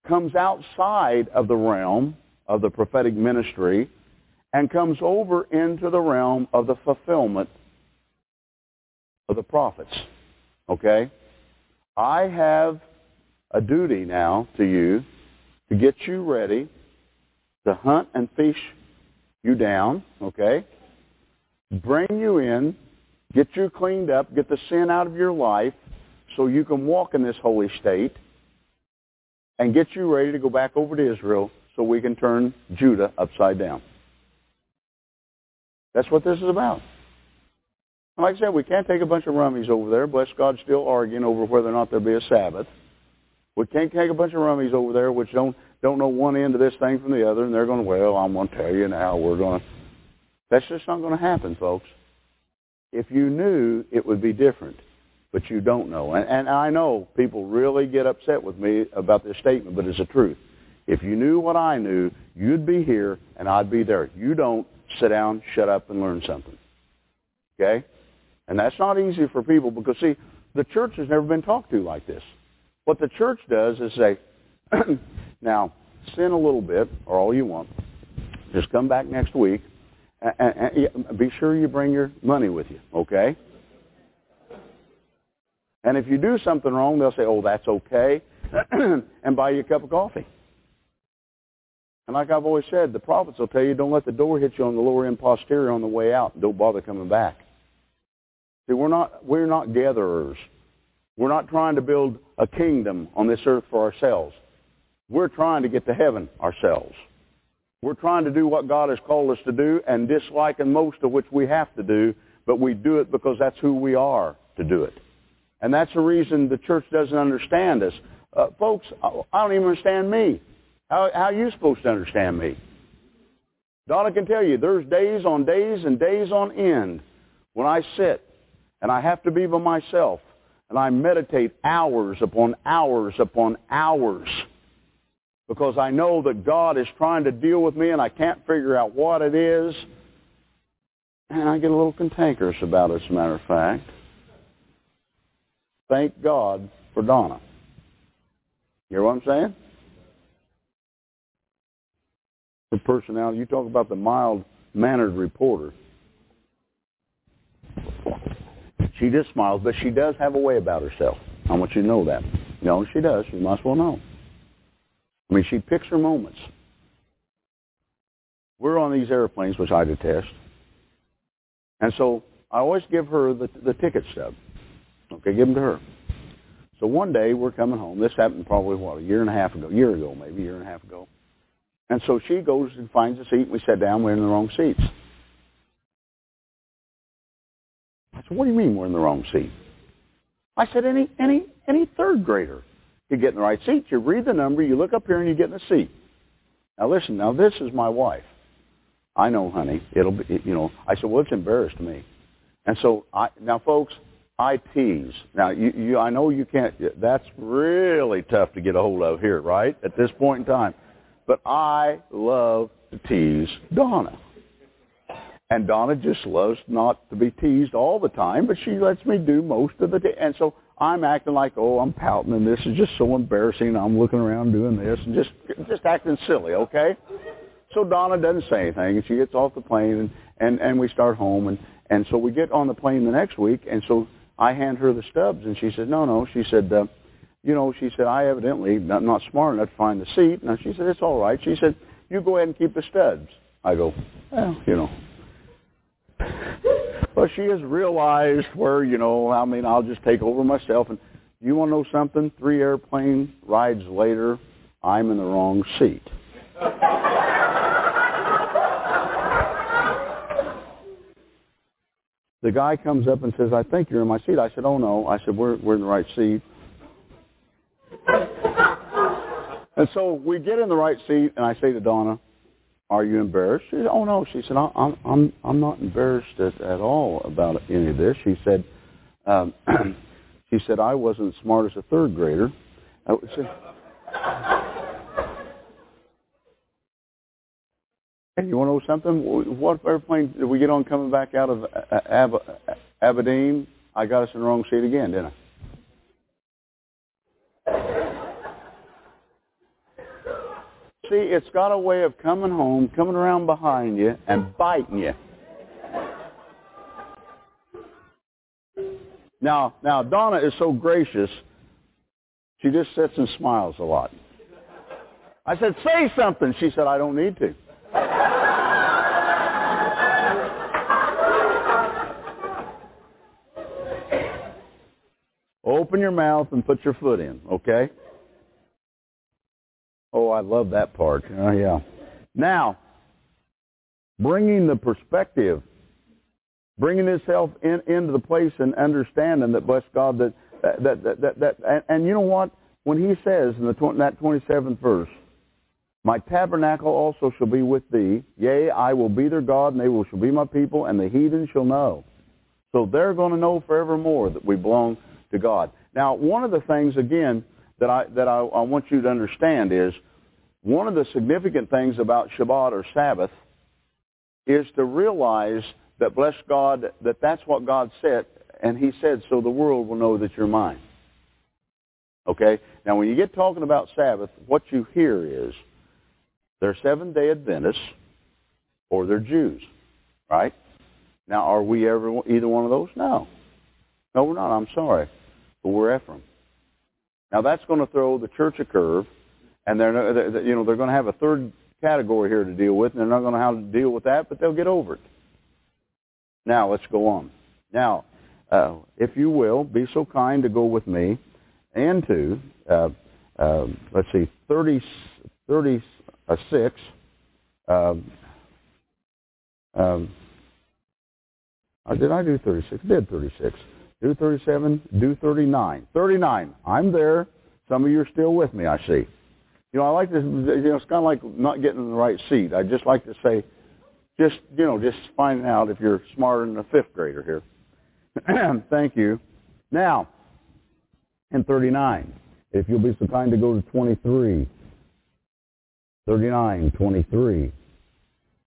comes outside of the realm of the prophetic ministry and comes over into the realm of the fulfillment of the prophets. Okay? I have a duty now to you to get you ready to hunt and fish you down, okay? Bring you in, get you cleaned up, get the sin out of your life so you can walk in this holy state and get you ready to go back over to Israel so we can turn Judah upside down. That's what this is about. And like I said, we can't take a bunch of rummies over there. Bless God, still arguing over whether or not there'll be a Sabbath. We can't take a bunch of rummies over there which don't don't know one end of this thing from the other, and they're going, well, I'm going to tell you now. We're going to. That's just not going to happen, folks. If you knew, it would be different, but you don't know. And, and I know people really get upset with me about this statement, but it's the truth. If you knew what I knew, you'd be here and I'd be there. You don't sit down, shut up, and learn something. Okay? And that's not easy for people because, see, the church has never been talked to like this. What the church does is say, now, sin a little bit, or all you want. Just come back next week. And, and be sure you bring your money with you, okay? And if you do something wrong, they'll say, oh, that's okay, and buy you a cup of coffee. And like I've always said, the prophets will tell you, don't let the door hit you on the lower end posterior on the way out. Don't bother coming back. See, we're not, we're not gatherers. We're not trying to build a kingdom on this earth for ourselves. We're trying to get to heaven ourselves. We're trying to do what God has called us to do and disliking most of which we have to do, but we do it because that's who we are to do it. And that's the reason the church doesn't understand us. Uh, folks, I don't even understand me. How, how are you supposed to understand me? Donna can tell you, there's days on days and days on end when I sit and I have to be by myself and I meditate hours upon hours upon hours because I know that God is trying to deal with me and I can't figure out what it is. And I get a little cantankerous about it, as a matter of fact. Thank God for Donna. You hear what I'm saying? Her personality, you talk about the mild-mannered reporter. She just smiles, but she does have a way about herself. I want you to know that. You know, she does. You must well know. I mean, she picks her moments. We're on these airplanes, which I detest. And so I always give her the, the ticket stub. Okay, give them to her. So one day we're coming home. This happened probably, what, a year and a half ago, year ago maybe, a year and a half ago. And so she goes and finds a seat. We sat down. We're in the wrong seats. I said, what do you mean we're in the wrong seat? I said, any, any, any third grader you get in the right seat. You read the number, you look up here, and you get in the seat. Now listen, now this is my wife. I know, honey. It'll be, you know. I said, well, it's embarrassed to me. And so I now, folks, I tease. Now, you, you, I know you can't. That's really tough to get a hold of here, right? At this point in time, but I love to tease Donna. And Donna just loves not to be teased all the time, but she lets me do most of the day. And so I'm acting like, oh, I'm pouting, and this is just so embarrassing. I'm looking around doing this and just just acting silly, okay? So Donna doesn't say anything, and she gets off the plane, and and and we start home, and and so we get on the plane the next week, and so I hand her the stubs, and she said, no, no, she said, uh, you know, she said, I evidently not, not smart enough to find the seat. Now she said, it's all right. She said, you go ahead and keep the stubs. I go, well, you know. Well, she has realized where, you know, I mean, I'll just take over myself. And you want to know something? Three airplane rides later, I'm in the wrong seat. the guy comes up and says, I think you're in my seat. I said, oh, no. I said, we're, we're in the right seat. and so we get in the right seat, and I say to Donna, are you embarrassed? She said, oh no. She said, I'm I'm I'm not embarrassed at, at all about any of this. She said, um, she said I wasn't as smart as a third grader. I said, and you want to know something? What airplane did we get on coming back out of Ab- Aberdeen? I got us in the wrong seat again, didn't I? See, it's got a way of coming home, coming around behind you, and biting you. Now, Now, Donna is so gracious. She just sits and smiles a lot. I said, say something. She said, I don't need to. Open your mouth and put your foot in, okay? I love that part. Oh, yeah. Now, bringing the perspective, bringing himself in, into the place and understanding that, bless God, that, that, that, that, that and, and you know what? When he says in the, that 27th verse, my tabernacle also shall be with thee. Yea, I will be their God, and they will shall be my people, and the heathen shall know. So they're going to know forevermore that we belong to God. Now, one of the things, again, that I, that I, I want you to understand is one of the significant things about Shabbat or Sabbath is to realize that, bless God, that that's what God said, and he said, so the world will know that you're mine. Okay? Now, when you get talking about Sabbath, what you hear is they're Seventh-day Adventists or they're Jews, right? Now, are we ever either one of those? No. No, we're not. I'm sorry. But we're Ephraim. Now, that's going to throw the church a curve, and they're, they're you know they're going to have a third category here to deal with, and they're not going to know how to deal with that, but they'll get over it. Now, let's go on. Now, uh, if you will, be so kind to go with me into, uh, uh, let's see, 30, 30 a 6. Um, um, did I do 36? I did 36. Do 37, do 39. 39. I'm there. Some of you are still with me, I see. You know, I like this, you know, it's kind of like not getting in the right seat. I just like to say, just, you know, just finding out if you're smarter than a fifth grader here. Thank you. Now, in 39, if you'll be so kind to go to 23. 39, 23.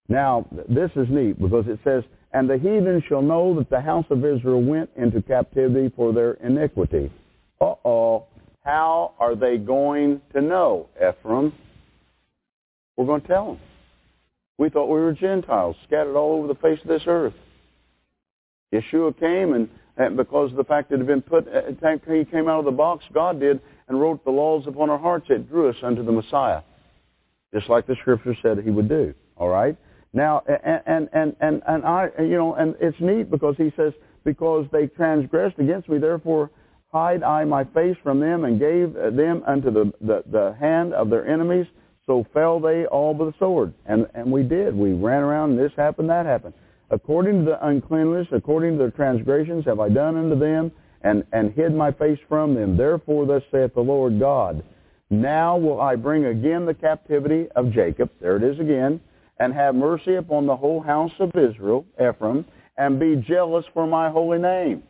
Now, this is neat because it says, And the heathen shall know that the house of Israel went into captivity for their iniquity. Uh-oh. How are they going to know, Ephraim? We're going to tell them. We thought we were Gentiles, scattered all over the face of this earth. Yeshua came, and, and because of the fact that it had been put, uh, he came out of the box, God did, and wrote the laws upon our hearts. It drew us unto the Messiah just like the scripture said he would do. All right. Now, and and and and I, you know, and it's neat because he says, because they transgressed against me, therefore hide I my face from them and gave them unto the the, the hand of their enemies. So fell they all by the sword. And and we did. We ran around. And this happened. That happened. According to the uncleanness, according to their transgressions, have I done unto them, and and hid my face from them. Therefore, thus saith the Lord God now will I bring again the captivity of Jacob, there it is again, and have mercy upon the whole house of Israel, Ephraim, and be jealous for my holy name.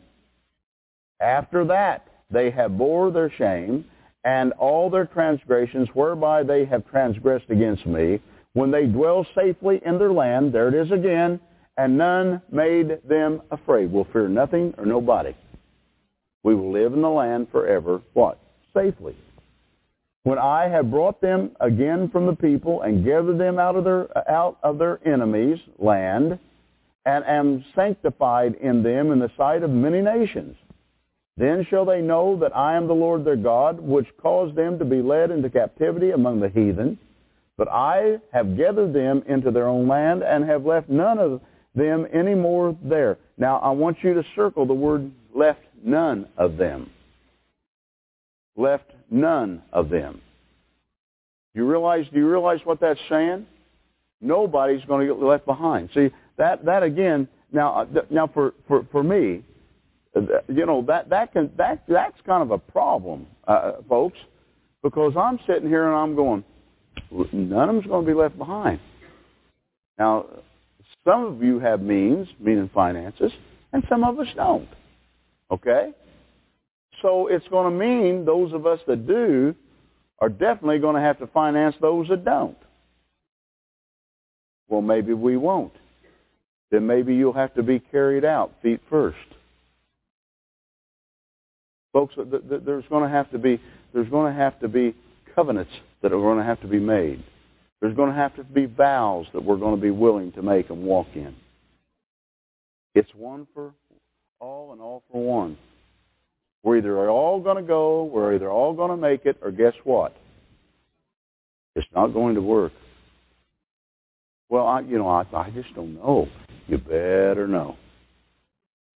After that, they have bore their shame and all their transgressions whereby they have transgressed against me, when they dwell safely in their land, there it is again, and none made them afraid. We'll fear nothing or nobody. We will live in the land forever, what? Safely when I have brought them again from the people and gathered them out of their out of their enemies' land, and am sanctified in them in the sight of many nations. Then shall they know that I am the Lord their God, which caused them to be led into captivity among the heathen. But I have gathered them into their own land and have left none of them any more there. Now I want you to circle the word left none of them. Left None of them. You realize? Do you realize what that's saying? Nobody's going to get left behind. See that that again. Now uh, now for for for me, you know that that can that that's kind of a problem, uh, folks, because I'm sitting here and I'm going, none of them's going to be left behind. Now, some of you have means, meaning finances, and some of us don't. Okay? So it's going to mean those of us that do are definitely going to have to finance those that don't. Well, maybe we won't. Then maybe you'll have to be carried out feet first. Folks, there's going to have to be there's going to have to be covenants that are going to have to be made. There's going to have to be vows that we're going to be willing to make and walk in. It's one for all and all for one. We're either all going to go, we're either all going to make it, or guess what? It's not going to work. Well, I, you know, I, I just don't know. You better know.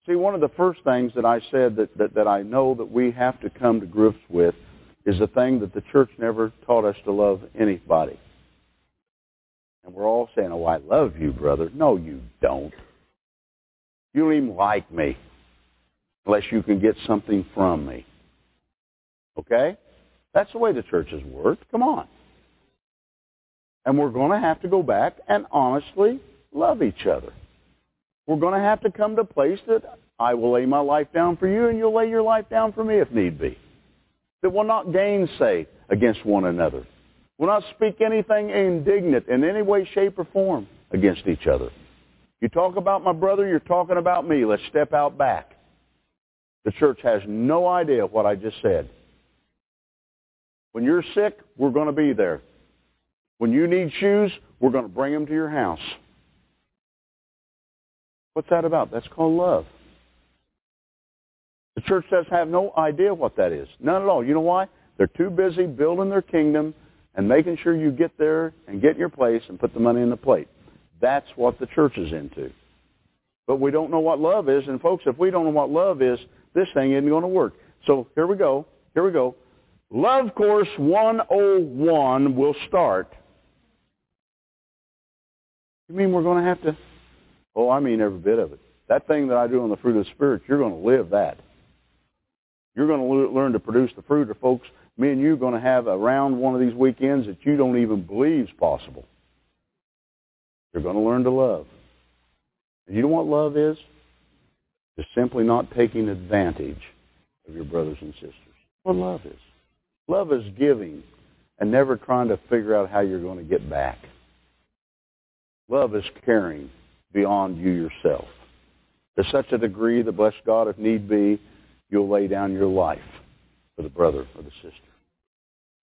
See, one of the first things that I said that, that, that I know that we have to come to grips with is the thing that the church never taught us to love anybody. And we're all saying, oh, I love you, brother. No, you don't. You don't even like me unless you can get something from me. Okay? That's the way the church has worked. Come on. And we're going to have to go back and honestly love each other. We're going to have to come to a place that I will lay my life down for you and you'll lay your life down for me if need be. That will not gainsay against one another. Will not speak anything indignant in any way, shape, or form against each other. You talk about my brother, you're talking about me. Let's step out back. The church has no idea what I just said. When you're sick, we're going to be there. When you need shoes, we're going to bring them to your house. What's that about? That's called love. The church does have no idea what that is. None at all. You know why? They're too busy building their kingdom and making sure you get there and get in your place and put the money in the plate. That's what the church is into. But we don't know what love is. And folks, if we don't know what love is, this thing isn't going to work. So here we go. Here we go. Love Course 101 will start. You mean we're going to have to? Oh, I mean every bit of it. That thing that I do on the fruit of the Spirit, you're going to live that. You're going to learn to produce the fruit of folks. Me and you are going to have around one of these weekends that you don't even believe is possible. You're going to learn to love. And you know what love is? It's simply not taking advantage of your brothers and sisters. What love is. Love is giving and never trying to figure out how you're going to get back. Love is caring beyond you yourself. To such a degree that, bless God, if need be, you'll lay down your life for the brother or the sister.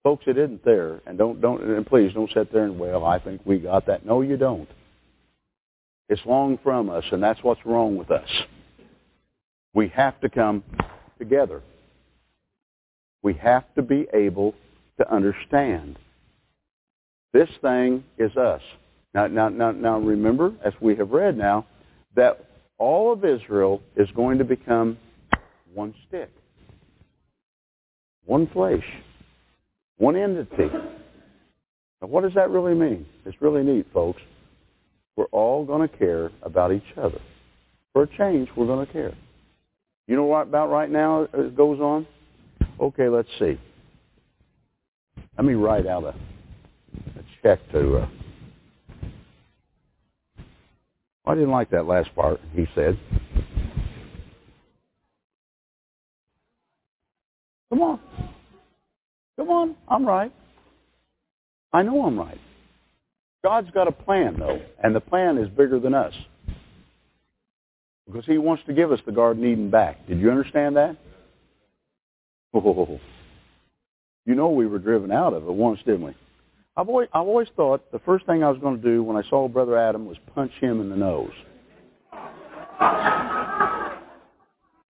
Folks, it isn't there, and don't don't and please don't sit there and well, I think we got that. No, you don't. It's long from us, and that's what's wrong with us. We have to come together. We have to be able to understand. This thing is us. Now, now, now, now remember, as we have read now, that all of Israel is going to become one stick, one flesh, one entity. Now, what does that really mean? It's really neat, folks. We're all going to care about each other. For a change, we're going to care. You know what about right now it goes on? Okay, let's see. Let me write out a, a check to. Uh, I didn't like that last part, he said. Come on. Come on. I'm right. I know I'm right. God's got a plan, though, and the plan is bigger than us. Because he wants to give us the Garden Eden back. Did you understand that? Oh, you know we were driven out of it once, didn't we? I've always, I've always thought the first thing I was going to do when I saw Brother Adam was punch him in the nose.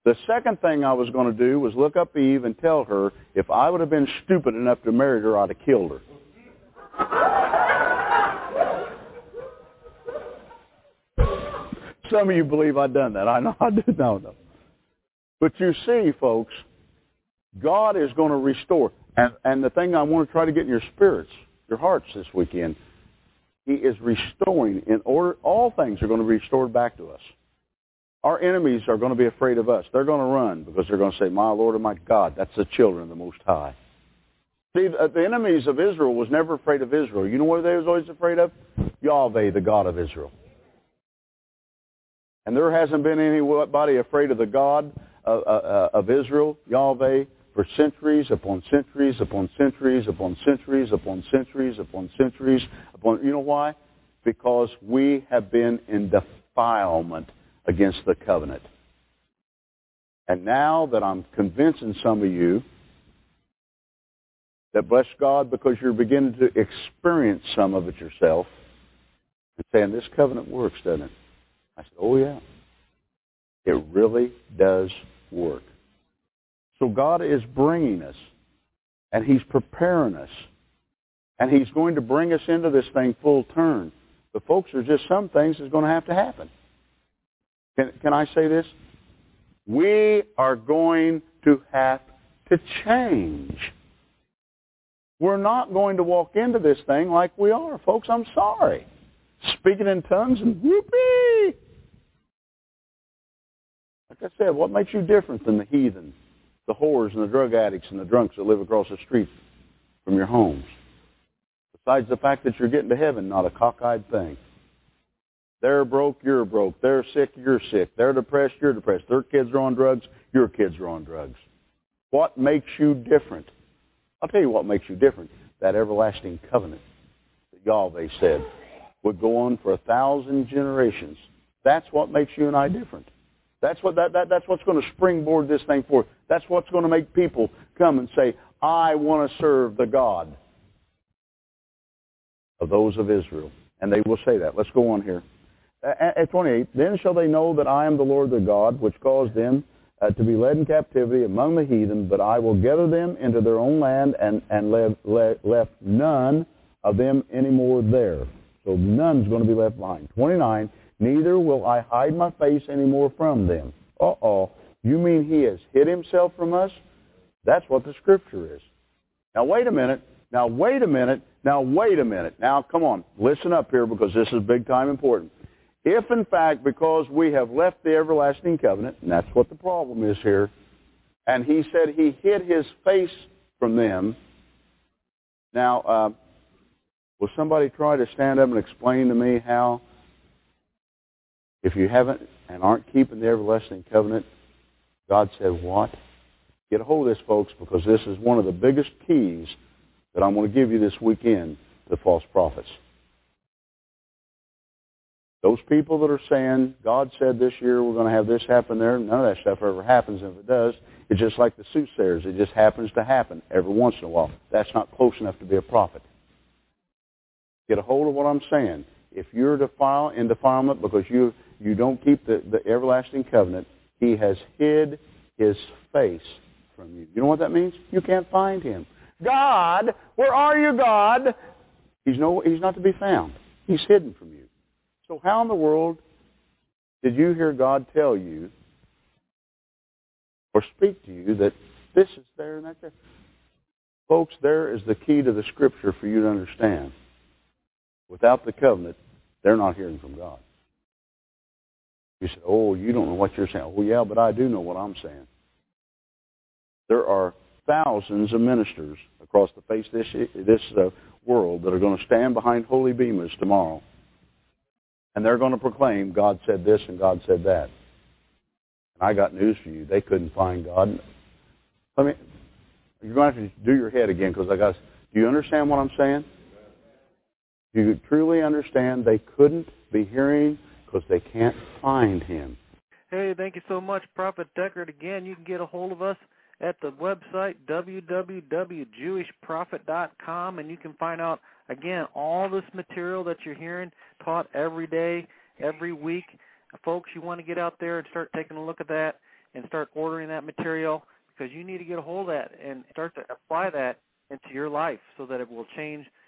The second thing I was going to do was look up Eve and tell her if I would have been stupid enough to marry her, I'd have killed her. Some of you believe I've done that. I know I did. No, no. But you see, folks, God is going to restore. And, and the thing I want to try to get in your spirits, your hearts this weekend, He is restoring in order, all things are going to be restored back to us. Our enemies are going to be afraid of us. They're going to run because they're going to say, my Lord and my God, that's the children of the Most High. See, the enemies of Israel was never afraid of Israel. You know what they was always afraid of? Yahweh, the God of Israel. And there hasn't been anybody afraid of the God of, uh, uh, of Israel, Yahweh, for centuries upon centuries upon centuries upon centuries upon centuries upon centuries upon. You know why? Because we have been in defilement against the covenant. And now that I'm convincing some of you that bless God because you're beginning to experience some of it yourself and saying, this covenant works, doesn't it? I said, oh yeah. It really does work. So God is bringing us, and He's preparing us, and He's going to bring us into this thing full turn. But folks, there's just some things that's going to have to happen. Can, can I say this? We are going to have to change. We're not going to walk into this thing like we are, folks. I'm sorry. Speaking in tongues and whoopee. Like I said, what makes you different than the heathen, the whores and the drug addicts and the drunks that live across the street from your homes? Besides the fact that you're getting to heaven, not a cockeyed thing. They're broke, you're broke. They're sick, you're sick. They're depressed, you're depressed. Their kids are on drugs, your kids are on drugs. What makes you different? I'll tell you what makes you different. That everlasting covenant that Yahweh said would go on for a thousand generations. That's what makes you and I different. That's what that, that that's what's going to springboard this thing forth. That's what's going to make people come and say, I want to serve the God of those of Israel. And they will say that. Let's go on here. At 28, then shall they know that I am the Lord their God, which caused them uh, to be led in captivity among the heathen, but I will gather them into their own land and, and le- le- left none of them anymore there. So none's going to be left behind. 29, neither will I hide my face anymore from them. Uh-oh. You mean he has hid himself from us? That's what the scripture is. Now wait a minute. Now wait a minute. Now wait a minute. Now come on. Listen up here because this is big time important. If in fact, because we have left the everlasting covenant, and that's what the problem is here, and he said he hid his face from them, now, uh, will somebody try to stand up and explain to me how, if you haven't and aren't keeping the everlasting covenant, God said what? Get a hold of this, folks, because this is one of the biggest keys that I'm going to give you this weekend to false prophets. Those people that are saying, God said this year we're going to have this happen there, none of that stuff ever happens. And if it does, it's just like the soothsayers. It just happens to happen every once in a while. That's not close enough to be a prophet. Get a hold of what I'm saying. If you're defile, in defilement because you, you don't keep the, the everlasting covenant, he has hid his face from you. You know what that means? You can't find him. God, where are you, God? He's, no, he's not to be found. He's hidden from you. So how in the world did you hear God tell you or speak to you that this is there and that there? Folks, there is the key to the scripture for you to understand. Without the covenant, they're not hearing from God. You said, oh, you don't know what you're saying. Well, yeah, but I do know what I'm saying. There are thousands of ministers across the face of this, this uh, world that are going to stand behind holy beamers tomorrow and they're going to proclaim God said this and God said that. And I got news for you. They couldn't find God. Let me, you're going to have to do your head again because I got, do you understand what I'm saying? Do you truly understand they couldn't be hearing because they can't find him? Hey, thank you so much, Prophet Deckard. Again, you can get a hold of us at the website www.jewishprophet.com, and you can find out Again, all this material that you're hearing taught every day, every week, folks, you want to get out there and start taking a look at that and start ordering that material because you need to get a hold of that and start to apply that into your life so that it will change